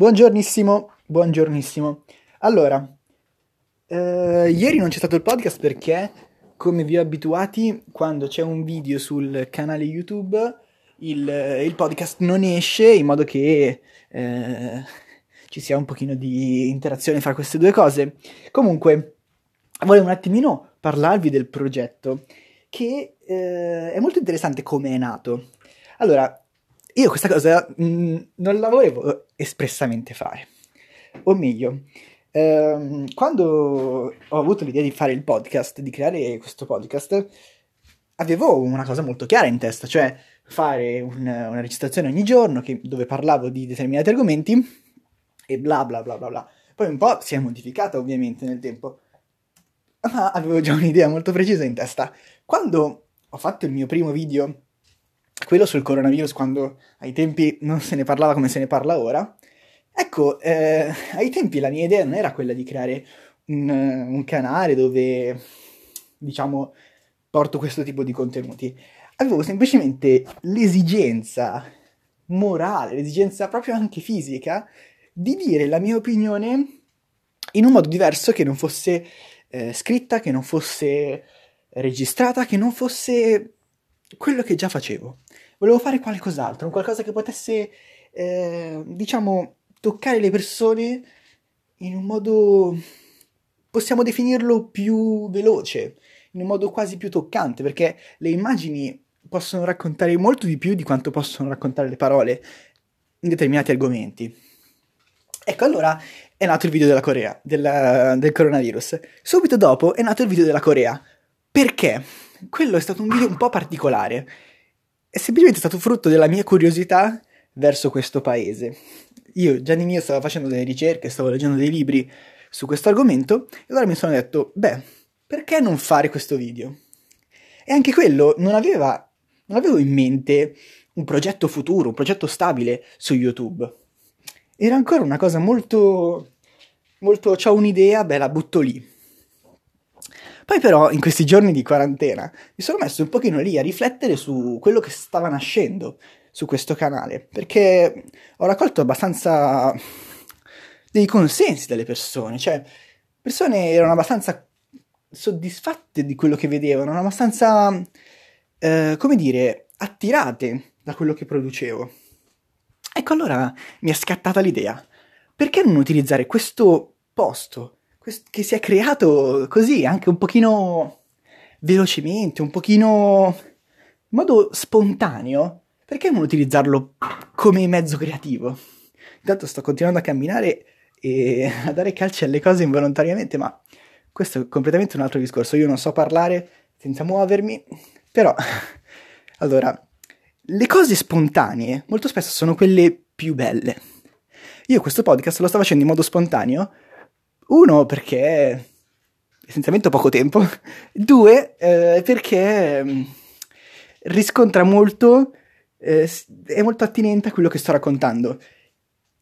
Buongiornissimo, buongiornissimo. Allora, eh, ieri non c'è stato il podcast perché, come vi ho abituati, quando c'è un video sul canale YouTube, il, il podcast non esce in modo che eh, ci sia un pochino di interazione fra queste due cose. Comunque, volevo un attimino parlarvi del progetto che eh, è molto interessante come è nato. Allora, io questa cosa mh, mm, non la volevo espressamente fare. O meglio, ehm, quando ho avuto l'idea di fare il podcast, di creare questo podcast, avevo una cosa molto chiara in testa, cioè fare un, una registrazione ogni giorno che, dove parlavo di determinati argomenti e bla bla bla bla bla. Poi un po' si è modificata ovviamente nel tempo, ma avevo già un'idea molto precisa in testa. Quando ho fatto il mio primo video quello sul coronavirus quando ai tempi non se ne parlava come se ne parla ora. Ecco, eh, ai tempi la mia idea non era quella di creare un, un canale dove, diciamo, porto questo tipo di contenuti. Avevo semplicemente l'esigenza morale, l'esigenza proprio anche fisica di dire la mia opinione in un modo diverso che non fosse eh, scritta, che non fosse registrata, che non fosse quello che già facevo. Volevo fare qualcos'altro, un qualcosa che potesse, eh, diciamo, toccare le persone in un modo, possiamo definirlo più veloce, in un modo quasi più toccante, perché le immagini possono raccontare molto di più di quanto possono raccontare le parole in determinati argomenti. Ecco, allora è nato il video della Corea, della, del coronavirus. Subito dopo è nato il video della Corea. Perché? Quello è stato un video un po' particolare. È semplicemente stato frutto della mia curiosità verso questo paese. Io, Gianni mio, stavo facendo delle ricerche, stavo leggendo dei libri su questo argomento e allora mi sono detto, beh, perché non fare questo video? E anche quello non aveva, non avevo in mente un progetto futuro, un progetto stabile su YouTube. Era ancora una cosa molto, molto, ho un'idea, beh, la butto lì. Poi però in questi giorni di quarantena mi sono messo un pochino lì a riflettere su quello che stava nascendo su questo canale, perché ho raccolto abbastanza dei consensi dalle persone, cioè persone erano abbastanza soddisfatte di quello che vedevano, erano abbastanza, eh, come dire, attirate da quello che producevo. Ecco allora mi è scattata l'idea, perché non utilizzare questo posto che si è creato così, anche un pochino velocemente, un pochino in modo spontaneo, perché non utilizzarlo come mezzo creativo? Intanto sto continuando a camminare e a dare calci alle cose involontariamente, ma questo è completamente un altro discorso. Io non so parlare senza muovermi, però allora, le cose spontanee molto spesso sono quelle più belle. Io questo podcast lo sto facendo in modo spontaneo uno, perché essenzialmente ho poco tempo. Due, eh, perché mm, riscontra molto, eh, è molto attinente a quello che sto raccontando.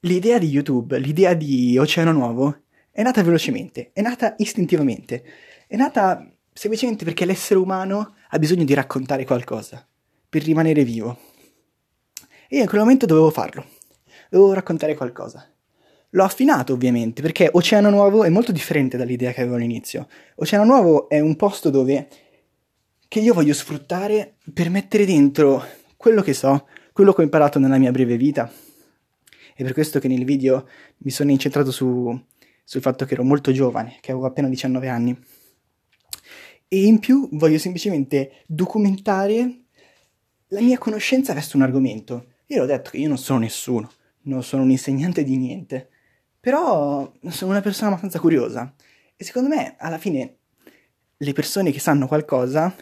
L'idea di YouTube, l'idea di Oceano Nuovo, è nata velocemente, è nata istintivamente, è nata semplicemente perché l'essere umano ha bisogno di raccontare qualcosa per rimanere vivo. E io in quel momento dovevo farlo, dovevo raccontare qualcosa. L'ho affinato ovviamente perché Oceano Nuovo è molto differente dall'idea che avevo all'inizio. Oceano Nuovo è un posto dove che io voglio sfruttare per mettere dentro quello che so, quello che ho imparato nella mia breve vita. È per questo che nel video mi sono incentrato su, sul fatto che ero molto giovane, che avevo appena 19 anni. E in più voglio semplicemente documentare la mia conoscenza verso un argomento. Io ho detto che io non sono nessuno, non sono un insegnante di niente però sono una persona abbastanza curiosa e secondo me alla fine le persone che sanno qualcosa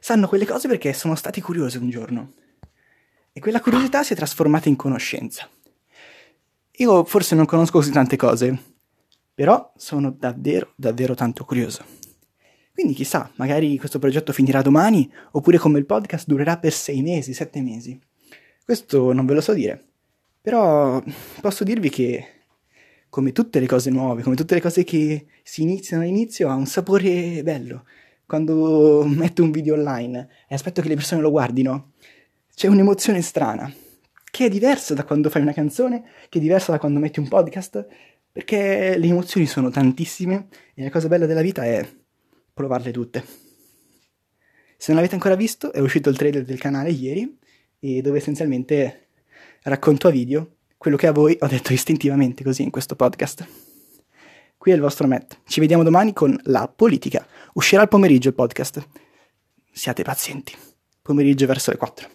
sanno quelle cose perché sono stati curiosi un giorno e quella curiosità si è trasformata in conoscenza. Io forse non conosco così tante cose, però sono davvero, davvero tanto curioso. Quindi chissà, magari questo progetto finirà domani, oppure come il podcast durerà per sei mesi, sette mesi. Questo non ve lo so dire, però posso dirvi che come tutte le cose nuove, come tutte le cose che si iniziano all'inizio, ha un sapore bello. Quando metto un video online e aspetto che le persone lo guardino, c'è un'emozione strana. che è diversa da quando fai una canzone, che è diversa da quando metti un podcast, perché le emozioni sono tantissime e la cosa bella della vita è provarle tutte. Se non l'avete ancora visto, è uscito il trailer del canale ieri, dove essenzialmente racconto a video quello che a voi ho detto istintivamente così in questo podcast. Qui è il vostro Matt. Ci vediamo domani con la politica. Uscirà al pomeriggio il podcast. Siate pazienti. Pomeriggio verso le 4.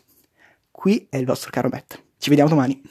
Qui è il vostro caro Matt. Ci vediamo domani.